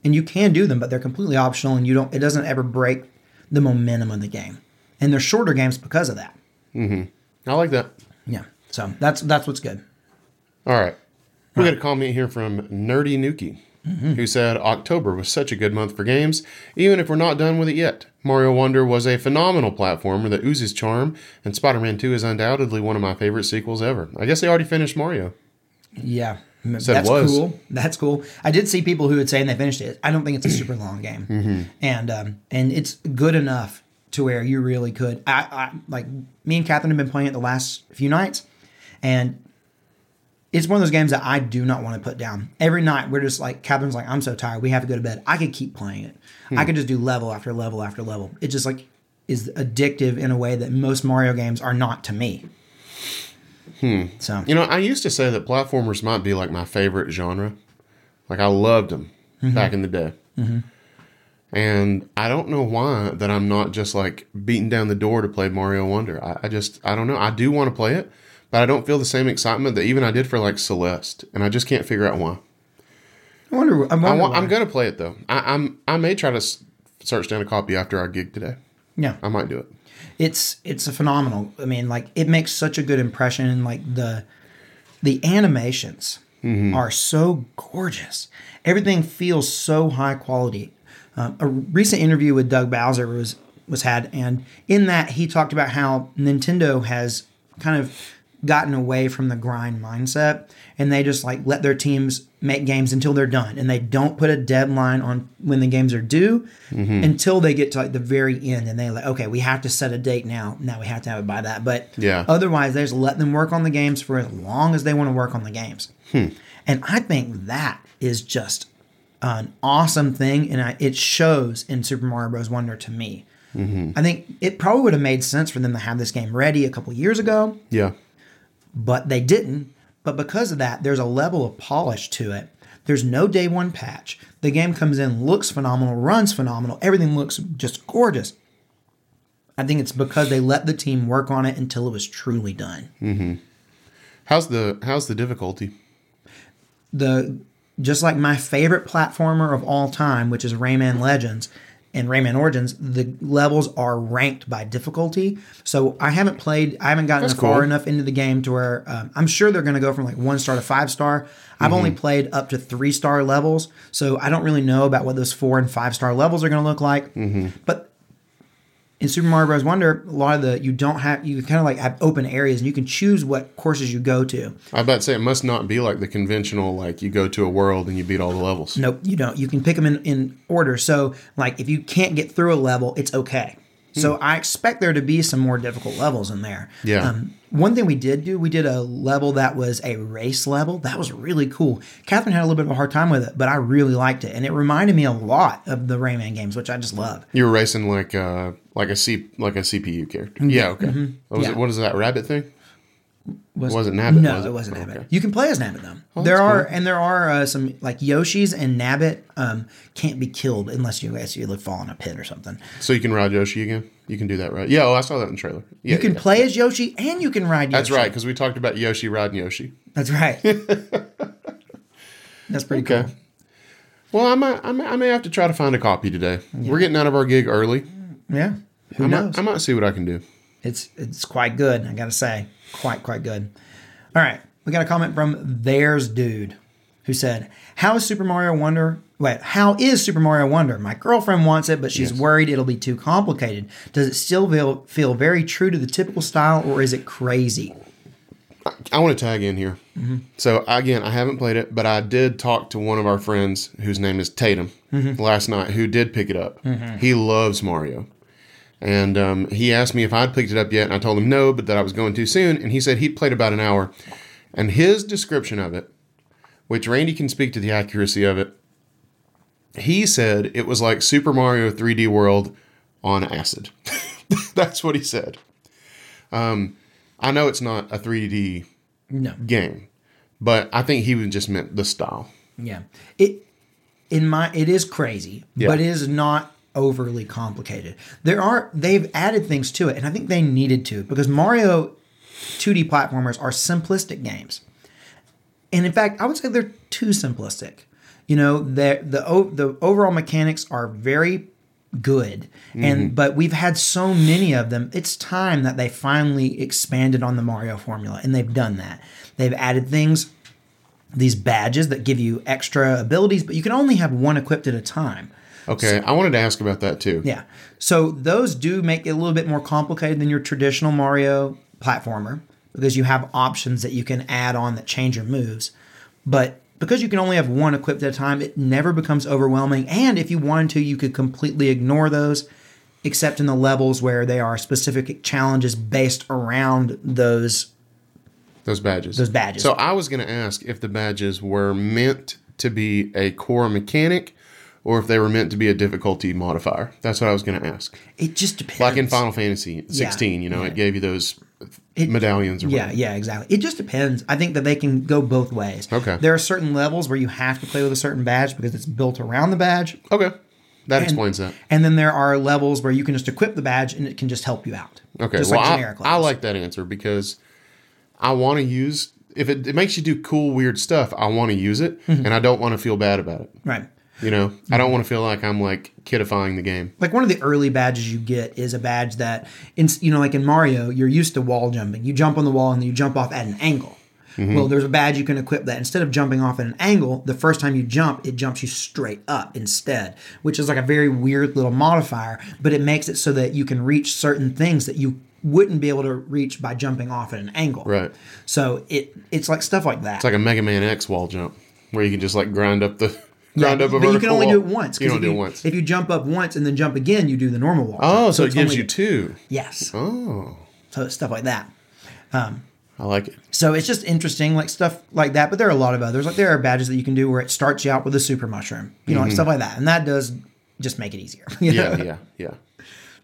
[SPEAKER 1] And you can do them, but they're completely optional and you don't it doesn't ever break the momentum of the game. And they're shorter games because of that. Mm-hmm.
[SPEAKER 2] I like that.
[SPEAKER 1] Yeah. So that's that's what's good.
[SPEAKER 2] All right. We got a comment here from Nerdy Nuki, who said October was such a good month for games, even if we're not done with it yet. Mario Wonder was a phenomenal platformer that oozes charm, and Spider Man 2 is undoubtedly one of my favorite sequels ever. I guess they already finished Mario.
[SPEAKER 1] Yeah.
[SPEAKER 2] Said
[SPEAKER 1] That's
[SPEAKER 2] was.
[SPEAKER 1] cool. That's cool. I did see people who would say and they finished it. I don't think it's a (clears throat) super long game,
[SPEAKER 2] Mm-hmm.
[SPEAKER 1] and um, and it's good enough to where you really could. I, I like me and Catherine have been playing it the last few nights, and it's one of those games that I do not want to put down. Every night we're just like Catherine's like I'm so tired. We have to go to bed. I could keep playing it.
[SPEAKER 2] Hmm.
[SPEAKER 1] I could just do level after level after level. It just like is addictive in a way that most Mario games are not to me. Hmm. So
[SPEAKER 2] You know, I used to say that platformers might be like my favorite genre. Like, I loved them back in the day. And I don't know why that I'm not just like beating down the door to play Mario Wonder. I, I just, I don't know. I do want to play it, but I don't feel the same excitement that even I did for like Celeste. And I just can't figure out why.
[SPEAKER 1] I wonder. I
[SPEAKER 2] I
[SPEAKER 1] wonder.
[SPEAKER 2] I'm going to play it though. I, I'm, I may try to search down a copy after our gig today.
[SPEAKER 1] yeah.
[SPEAKER 2] I might do it.
[SPEAKER 1] it's it's a phenomenal. I mean, like it makes such a good impression. Like the the animations are so gorgeous. Everything feels so high quality. Um, a recent interview with Doug Bowser was was had, and in that he talked about how Nintendo has kind of gotten away from the grind mindset, and they just like let their teams make games until they're done, and they don't put a deadline on when the games are due mm-hmm. until they get to like the very end, and they like okay, we have to set a date now. Now we have to have it by that, but
[SPEAKER 2] Yeah.
[SPEAKER 1] Otherwise, they just let them work on the games for as long as they want to work on the games. Hmm. And I think that is just an awesome thing, and I, it shows in Super Mario Bros. Wonder to me. Mm-hmm. I think it probably would have made sense for them to have this game ready a couple years ago,
[SPEAKER 2] Yeah.
[SPEAKER 1] But they didn't. But because of that, there's a level of polish to it. There's no day one patch. The game comes in, looks phenomenal, runs phenomenal, everything looks just gorgeous. I think it's because they let the team work on it until it was truly done. Mm-hmm.
[SPEAKER 2] How's the, how's the difficulty?
[SPEAKER 1] the just like my favorite platformer of all time, which is Rayman Legends, in Rayman Origins, the levels are ranked by difficulty. So I haven't played, I haven't gotten far enough into the game to where um, I'm sure they're going to go from like one star to five star. I've only played up to three star levels, so I don't really know about what those four and five star levels are going to look like. But in Super Mario Bros. Wonder, a lot of the you don't have you kind of like have open areas and you can choose what courses you go to.
[SPEAKER 2] I about to say it must not be like the conventional like you go to a world and you beat all the levels.
[SPEAKER 1] Nope, you don't. You can pick them in, in order. So, like, if you can't get through a level, it's okay. So, I expect there to be some more difficult levels in there.
[SPEAKER 2] Yeah.
[SPEAKER 1] Um, one thing we did do, we did a level that was a race level. That was really cool. Catherine had a little bit of a hard time with it, but I really liked it, and it reminded me a lot of the Rayman games, which I just love.
[SPEAKER 2] You were racing like uh like a C like a CPU character. Yeah, okay. What was
[SPEAKER 1] Mm-hmm. Yeah.
[SPEAKER 2] it? What is that rabbit thing?
[SPEAKER 1] Was,
[SPEAKER 2] It wasn't Nabbit,
[SPEAKER 1] No,
[SPEAKER 2] was
[SPEAKER 1] it,
[SPEAKER 2] it?
[SPEAKER 1] wasn't
[SPEAKER 2] Okay.
[SPEAKER 1] Nabbit. You can play as Nabbit though.
[SPEAKER 2] Oh,
[SPEAKER 1] there are
[SPEAKER 2] cool.
[SPEAKER 1] and there are uh, some like Yoshis and Nabbit um, can't be killed unless you guys you like fall in a pit or something.
[SPEAKER 2] So you can ride Yoshi again. You can do that, right? Yeah. Oh, I saw that in the trailer. Yeah,
[SPEAKER 1] You can
[SPEAKER 2] yeah.
[SPEAKER 1] play as Yoshi and you can ride Yoshi.
[SPEAKER 2] That's right, because we talked about Yoshi riding Yoshi.
[SPEAKER 1] That's right. (laughs) That's pretty
[SPEAKER 2] Okay.
[SPEAKER 1] cool.
[SPEAKER 2] Well, I might, I may, I may have to try to find a copy today. We're getting out of our gig early.
[SPEAKER 1] Yeah. Who
[SPEAKER 2] I
[SPEAKER 1] knows?
[SPEAKER 2] might, I might see what I can do.
[SPEAKER 1] It's it's quite good. I gotta say, quite quite good. All right, we got a comment from There's Dude, who said, "How is Super Mario Wonder? Wait, how is Super Mario Wonder? My girlfriend wants it, but she's
[SPEAKER 2] Yes.
[SPEAKER 1] worried it'll be too complicated. Does it still feel feel very true to the typical style, or is it crazy?"
[SPEAKER 2] I want to tag in here. Mm-hmm. So again, I haven't played it, but I did talk to one of our friends whose name is Tatum mm-hmm. last night, who did pick it up. Mm-hmm. He loves Mario, and um, he asked me if I'd picked it up yet, and I told him no, but that I was going too soon. And he said he'd played about an hour, and his description of it, which Randy can speak to the accuracy of it, he said it was like Super Mario 3D World on acid. (laughs) That's what he said. Um, I know it's not a 3D
[SPEAKER 1] No.
[SPEAKER 2] game. But I think he was just meant the style.
[SPEAKER 1] Yeah. It in my it is crazy,
[SPEAKER 2] Yeah.
[SPEAKER 1] but it is not overly complicated. There are they've added things to it, and I think they needed to because Mario 2D platformers are simplistic games. And in fact, I would say they're too simplistic. You know, the the the overall mechanics are very good, and mm-hmm. but we've had so many of them. It's time that they finally expanded on the Mario formula, and they've done that. They've added things these badges that give you extra abilities, but you can only have one equipped at a time.
[SPEAKER 2] Okay, I wanted to ask about that too.
[SPEAKER 1] Yeah. So those do make it a little bit more complicated than your traditional Mario platformer because you have options that you can add on that change your moves. But because you can only have one equipped at a time, it never becomes overwhelming. And if you wanted to, you could completely ignore those, except in the levels where they are specific challenges based around those.
[SPEAKER 2] Those badges.
[SPEAKER 1] Those badges.
[SPEAKER 2] So I was going to ask if the badges were meant to be a core mechanic or if they were meant to be a difficulty modifier. That's what I was going to ask.
[SPEAKER 1] It just depends.
[SPEAKER 2] Like in Final Fantasy 16, you know,
[SPEAKER 1] yeah.
[SPEAKER 2] it gave you those medallions or
[SPEAKER 1] Yeah,
[SPEAKER 2] whatever.
[SPEAKER 1] yeah, exactly. It just depends. I think that they can go both ways.
[SPEAKER 2] Okay.
[SPEAKER 1] There are certain levels where you have to play with a certain badge because it's built around the badge.
[SPEAKER 2] Okay. That explains that.
[SPEAKER 1] And then there are levels where you can just equip the badge and it can just help you out.
[SPEAKER 2] Okay.
[SPEAKER 1] Just
[SPEAKER 2] well,
[SPEAKER 1] like
[SPEAKER 2] I,
[SPEAKER 1] generic
[SPEAKER 2] I
[SPEAKER 1] levels.
[SPEAKER 2] like that answer because I want to use if it, it makes you do cool weird stuff, I want to use it
[SPEAKER 1] Mm-hmm.
[SPEAKER 2] and I don't want to feel bad about it.
[SPEAKER 1] Right.
[SPEAKER 2] You know, I don't want to feel like I'm like kidifying the game.
[SPEAKER 1] Like one of the early badges you get is a badge that, in, you know, like in Mario, you're used to wall jumping. You jump on the wall and then you jump off at an angle.
[SPEAKER 2] Mm-hmm.
[SPEAKER 1] Well, there's a badge you can equip that instead of jumping off at an angle, the first time you jump, it jumps you straight up instead, which is like a very weird little modifier, but it makes it so that you can reach certain things that you wouldn't be able to reach by jumping off at an angle.
[SPEAKER 2] Right.
[SPEAKER 1] So it it's like stuff like that.
[SPEAKER 2] It's like a Mega Man X wall jump where you can just like grind up the grind up a
[SPEAKER 1] but you can only do it once.
[SPEAKER 2] You don't
[SPEAKER 1] if
[SPEAKER 2] do it once.
[SPEAKER 1] If you jump up once and then jump again, you do the normal wall.
[SPEAKER 2] Oh,
[SPEAKER 1] jump.
[SPEAKER 2] so, it gives
[SPEAKER 1] only-
[SPEAKER 2] you two.
[SPEAKER 1] yes.
[SPEAKER 2] Oh,
[SPEAKER 1] So stuff like that.
[SPEAKER 2] I like it.
[SPEAKER 1] So it's just interesting, like stuff like that. But there are a lot of others. Like there are badges that you can do where it starts you out with a super mushroom, you know, like stuff like that, and that does just make it easier.
[SPEAKER 2] Mm-hmm. (laughs) Yeah, yeah, yeah.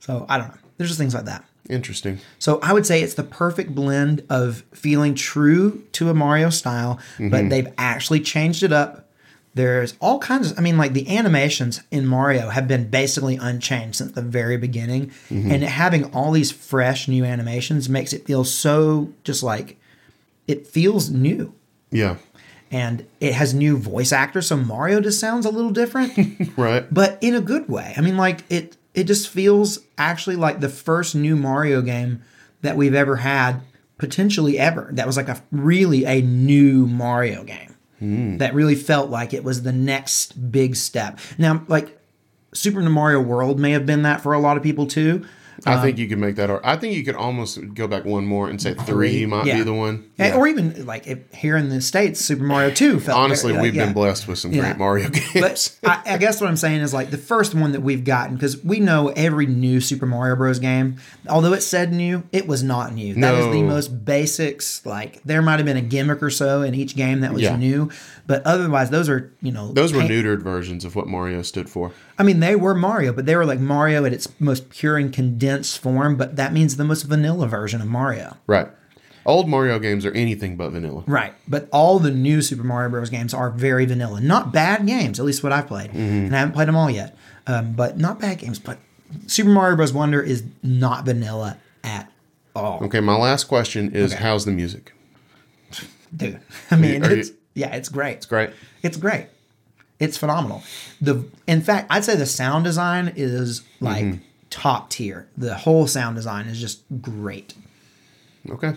[SPEAKER 1] So I don't know. There's just things like that.
[SPEAKER 2] Interesting.
[SPEAKER 1] So I would say it's the perfect blend of feeling true to a Mario style,
[SPEAKER 2] Mm-hmm.
[SPEAKER 1] but they've actually changed it up. There's all kinds of, I mean, like the animations in Mario have been basically unchanged since the very beginning.
[SPEAKER 2] Mm-hmm.
[SPEAKER 1] And having all these fresh new animations makes it feel so just like it feels new.
[SPEAKER 2] Yeah.
[SPEAKER 1] and it has new voice actors, so Mario just sounds a little different, (laughs)
[SPEAKER 2] Right.
[SPEAKER 1] but in a good way. I mean, like it it just feels actually like the first new Mario game that we've ever had, potentially ever. That was like a really a new Mario game Hmm. that really felt like it was the next big step. Now, like Super Mario World may have been that for a lot of people too.
[SPEAKER 2] I think um, you could make that. I think you could almost go back one more and say three might
[SPEAKER 1] Yeah.
[SPEAKER 2] be the one. Yeah.
[SPEAKER 1] Or even like if, here in the states, Super Mario Two felt
[SPEAKER 2] Honestly,
[SPEAKER 1] very-
[SPEAKER 2] we've
[SPEAKER 1] yeah.
[SPEAKER 2] been blessed with some great Mario games.
[SPEAKER 1] But I, I guess what I'm saying is like the first one that we've gotten because we know every new Super Mario Bros. game, although it said new, it was not new. That is the most basics. Like there might have been a gimmick or so in each game that was new, but otherwise those are you know
[SPEAKER 2] Those were
[SPEAKER 1] pa-
[SPEAKER 2] neutered versions of what Mario stood for.
[SPEAKER 1] I mean, they were Mario, but they were like Mario at its most pure and condensed form. But that means the most vanilla version of Mario.
[SPEAKER 2] Right. Old Mario games are anything but vanilla.
[SPEAKER 1] Right. But all the new Super Mario Bros. games are very vanilla. Not bad games, at least what I've played. And I haven't played them all yet. Um, but not bad games. But Super Mario Bros. Wonder is not vanilla at all.
[SPEAKER 2] Okay, my last question is
[SPEAKER 1] Okay.
[SPEAKER 2] how's the music?
[SPEAKER 1] Dude. (laughs) I mean,
[SPEAKER 2] you-
[SPEAKER 1] it's, yeah, it's great. It's
[SPEAKER 2] Great.
[SPEAKER 1] It's great. It's phenomenal. The in fact, I'd say the sound design is like
[SPEAKER 2] Mm-hmm.
[SPEAKER 1] top tier. The whole sound design is just great.
[SPEAKER 2] Okay.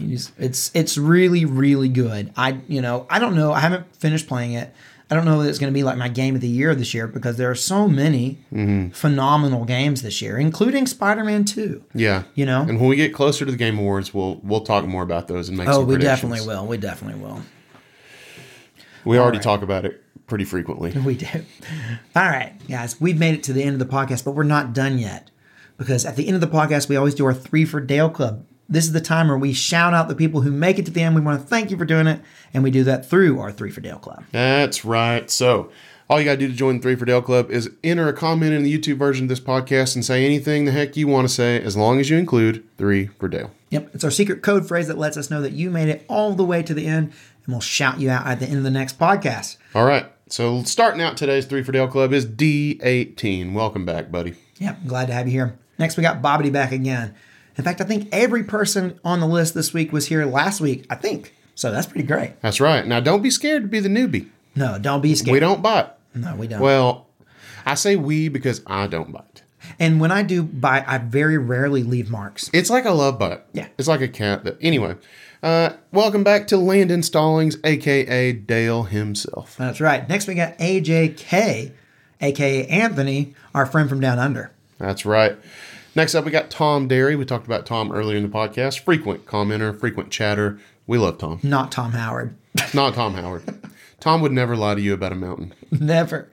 [SPEAKER 1] Just- It's it's really really good. I you know I don't know. I haven't finished playing it. I don't know that it's going to be like my game of the year this year because there are so many
[SPEAKER 2] Mm-hmm.
[SPEAKER 1] phenomenal games this year, including Spider-Man Two.
[SPEAKER 2] Yeah.
[SPEAKER 1] You know?
[SPEAKER 2] And when we get closer to the Game Awards, we'll we'll talk more about those and make
[SPEAKER 1] Oh, we
[SPEAKER 2] predictions.
[SPEAKER 1] definitely will. We definitely will.
[SPEAKER 2] We already
[SPEAKER 1] right.
[SPEAKER 2] talk about it pretty frequently.
[SPEAKER 1] We do. All right, guys, we've made it to the end of the podcast, but we're not done yet because at the end of the podcast, we always do our three for Dale Club. This is the time where we shout out the people who make it to the end. We want to thank you for doing it, and we do that through our three for Dale Club.
[SPEAKER 2] That's right. So all you gotta do to join the Three for Dale Club is enter a comment in the YouTube version of this podcast and say anything the heck you want to say, as long as you include three for Dale.
[SPEAKER 1] Yep, it's our secret code phrase that lets us know that you made it all the way to the end, and we'll shout you out at the end of the next podcast.
[SPEAKER 2] All right. So starting out today's Three for Dale Club is D18. Welcome back, buddy.
[SPEAKER 1] Yep, glad to have you here. Next, we got Bobbity back again. In fact, I think every person on the list this week was here last week. I think so. That's pretty great.
[SPEAKER 2] That's right. Now don't be scared to be the newbie.
[SPEAKER 1] No, don't be scared.
[SPEAKER 2] We don't bite.
[SPEAKER 1] No, we don't.
[SPEAKER 2] Well, I say we because I don't bite.
[SPEAKER 1] And when I do bite, I very rarely leave marks.
[SPEAKER 2] It's like a love bite.
[SPEAKER 1] Yeah.
[SPEAKER 2] It's like a cat that anyway. Uh, welcome back to Landon Stallings, aka Dale himself.
[SPEAKER 1] That's right. Next, we got AJK, aka Anthony, our friend from down under.
[SPEAKER 2] That's right. Next up, we got Tom Derry. We talked about Tom earlier in the podcast. Frequent commenter, frequent chatter. We love Tom.
[SPEAKER 1] Not Todd Howard. (laughs)
[SPEAKER 2] Not Todd Howard. Tom would never lie to you about a mountain.
[SPEAKER 1] Never.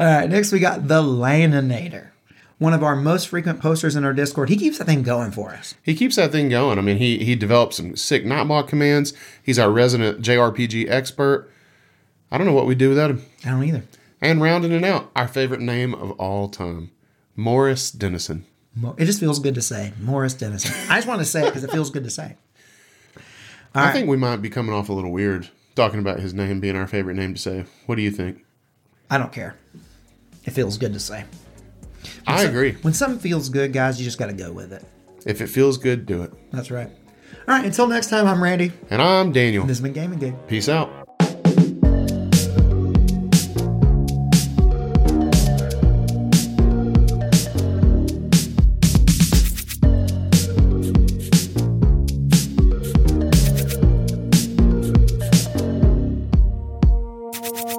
[SPEAKER 1] All right. Next, we got the Laninator, one of our most frequent posters in our Discord. He keeps that thing going for us.
[SPEAKER 2] He keeps that thing going. I mean, he he developed some sick Nightbot commands. He's our resident JRPG expert. I don't know what we'd do without him.
[SPEAKER 1] I don't either.
[SPEAKER 2] And rounding it out, our favorite name of all time, Morris Dennison.
[SPEAKER 1] It just feels good to say Morris Dennison. I just want to say it because it feels good to say.
[SPEAKER 2] I think we might be coming off a little weird talking about his name being our favorite name to say. What do you think?
[SPEAKER 1] I don't care. It feels good to say.
[SPEAKER 2] I agree.
[SPEAKER 1] When something feels good, guys, you just got to go with it.
[SPEAKER 2] If it feels good, do it.
[SPEAKER 1] That's right. All right. Until next time, I'm Randy.
[SPEAKER 2] And I'm Daniel.
[SPEAKER 1] This has been Game and Gig.
[SPEAKER 2] Peace out.